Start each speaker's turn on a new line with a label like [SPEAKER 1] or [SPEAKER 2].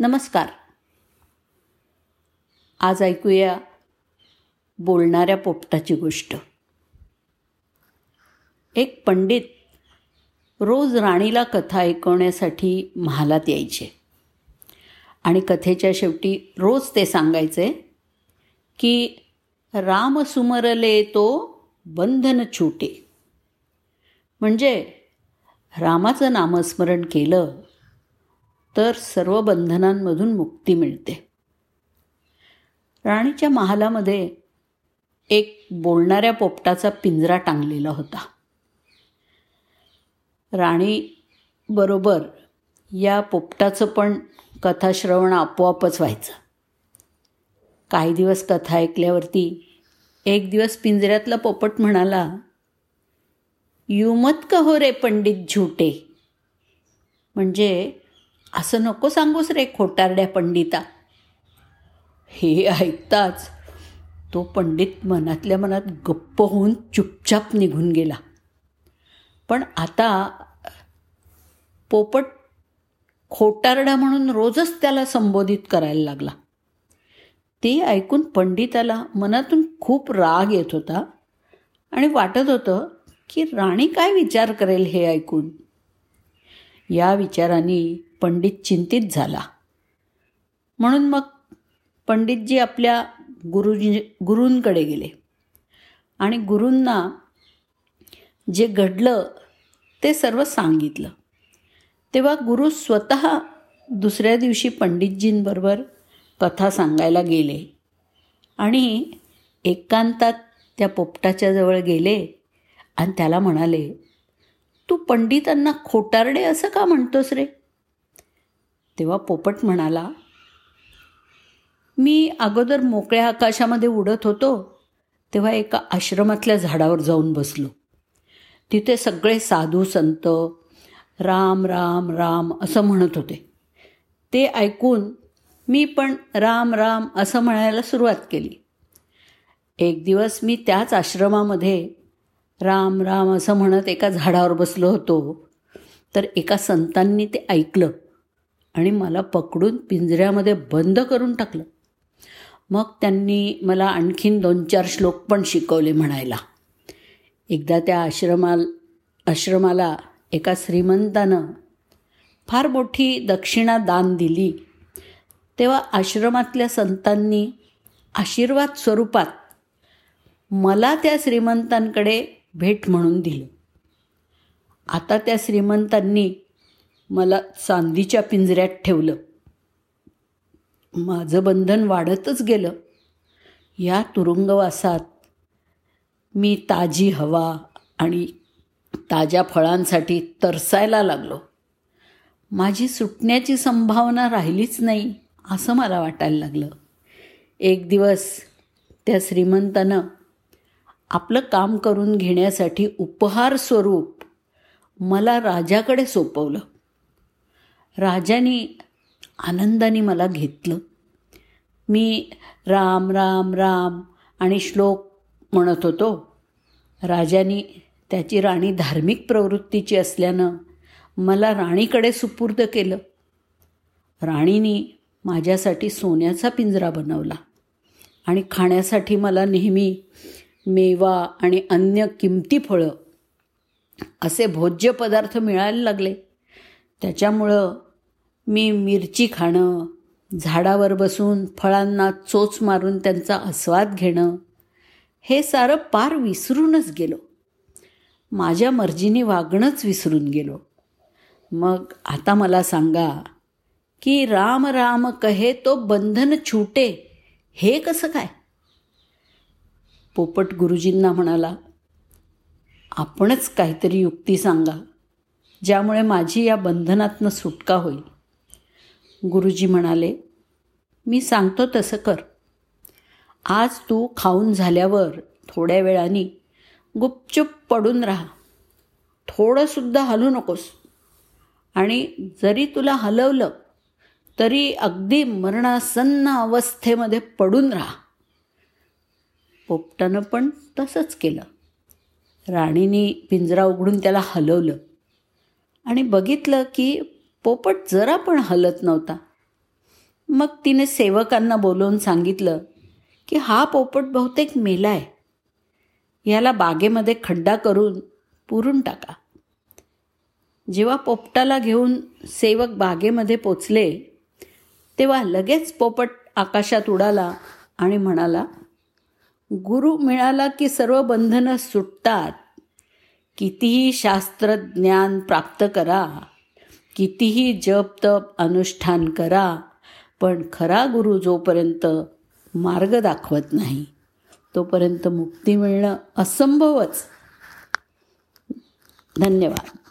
[SPEAKER 1] नमस्कार. आज ऐकूया बोलणाऱ्या पोपटाची गोष्ट. एक पंडित रोज राणीला कथा ऐकवण्यासाठी महालात यायचे. आणि कथेच्या शेवटी रोज ते सांगायचे की राम सुमरले तो बंधन छुटे. म्हणजे रामाचं नामस्मरण केलं तर सर्व बंधनांमधून मुक्ती मिळते. राणीच्या महालामध्ये एक बोलणाऱ्या पोपटाचा पिंजरा टांगलेला होता. राणी बरोबर या पोपटाचं पण कथाश्रवण आपोआपच व्हायचं. काही दिवस कथा ऐकल्यावरती एक दिवस पिंजऱ्यातला पोपट म्हणाला युमत कहो रे पंडित झुटे म्हणजे असं नको सांगूस रे खोटारड्या पंडिता. हे ऐकताच तो पंडित मनातल्या मनात गप्प होऊन चुपचाप निघून गेला. पण आता पोपट खोटारडा म्हणून रोजच त्याला संबोधित करायला लागला. ते ऐकून पंडिताला मनातून खूप राग येत होता आणि वाटत होतं की राणी काय विचार करेल हे ऐकून. या विचाराने पंडित चिंतित झाला. म्हणून मग पंडितजी आपल्या गुरुजी गुरूंकडे गेले. आणि गुरूंना जे घडलं ते सर्व सांगितलं. तेव्हा गुरु स्वतः दुसऱ्या दिवशी पंडितजींबरोबर कथा सांगायला गेले. आणि एकांतात त्या पोपटाच्या जवळ गेले आणि त्याला म्हणाले तू पंडितांना खोटारडे असं का म्हणतोस रे? तेव्हा पोपट म्हणाला मी अगोदर मोकळ्या आकाशामध्ये उडत होतो तेव्हा एका आश्रमातल्या झाडावर जाऊन बसलो. तिथे सगळे साधू संत राम राम राम असं म्हणत होते. ते ऐकून मी पण राम राम असं म्हणायला सुरुवात केली. एक दिवस मी त्याच आश्रमामध्ये राम राम असं म्हणत एका झाडावर बसलो होतो. तर एका संतांनी ते ऐकलं. आणि मला पकडून पिंजऱ्यामध्ये बंद करून टाकलं. मग त्यांनी मला आणखीन दोन चार श्लोक पण शिकवले म्हणायला. एकदा त्या आश्रमाल आश्रमाला एका श्रीमंतानं फार मोठी दक्षिणा दान दिली. तेव्हा आश्रमातल्या संतांनी आशीर्वाद स्वरूपात मला त्या श्रीमंतांकडे भेट म्हणून दिलं. आता त्या श्रीमंतांनी मला चांदीच्या पिंजऱ्यात ठेवलं. माझं बंधन वाढतच गेलं. या तुरुंगवासात मी ताजी हवा आणि ताज्या फळांसाठी तरसायला लागलो. माझी सुटण्याची संभावना राहिलीच नाही असं मला वाटायला लागलं. एक दिवस त्या श्रीमंतानं आपलं काम करून घेण्यासाठी उपहार स्वरूप मला राजाकडे सोपवलं. राजाने आनंदाने मला घेतलं. मी राम राम राम आणि श्लोक म्हणत होतो. राजाने त्याची राणी धार्मिक प्रवृत्तीची असल्यानं मला राणीकडे सुपूर्द केलं. राणीने माझ्यासाठी सोन्याचा पिंजरा बनवला आणि खाण्यासाठी मला नेहमी मेवा आणि अन्य किमती फळं असे भोज्य पदार्थ मिळायला लागले. त्याच्यामुळं मी मिरची खाणं झाडावर बसून फळांना चोच मारून त्यांचा आस्वाद घेणं हे सारं पार विसरूनच गेलो. माझ्या मर्जीने वागणंच विसरून गेलो. मग आता मला सांगा की राम राम कहे तो बंधन छुटे हे कसं काय? पोपट गुरुजींना म्हणाला आपणच काहीतरी युक्ती सांगा ज्यामुळे माझी या बंधनातनं सुटका होईल. गुरुजी म्हणाले मी सांगतो तसं कर. आज तू खाऊन झाल्यावर थोड्या वेळाने गुपचूप पडून राहा. थोडंसुद्धा हलू नकोस. आणि जरी तुला हलवलं तरी अगदी मरणासन्न अवस्थेमध्ये पडून राहा. पोपटानं पण तसंच केलं. राणीने पिंजरा उघडून त्याला हलवलं आणि बघितलं की पोपट जरा पण हलत नव्हता. मग तिने सेवकांना बोलवून सांगितलं की हा पोपट बहुतेक मेलाय. याला बागेमध्ये खड्डा करून पुरून टाका. जेव्हा पोपटाला घेऊन सेवक बागेमध्ये पोचले तेव्हा लगेच पोपट आकाशात उडाला आणि म्हणाला गुरु मिळाला की सर्व बंधनं सुटतात. कितीही शास्त्रज्ञान प्राप्त करा. कितीही जप तप अनुष्ठान करा पण खरा गुरु जोपर्यंत मार्ग दाखवत नाही तोपर्यंत मुक्ती मिळणं असंभवच. धन्यवाद.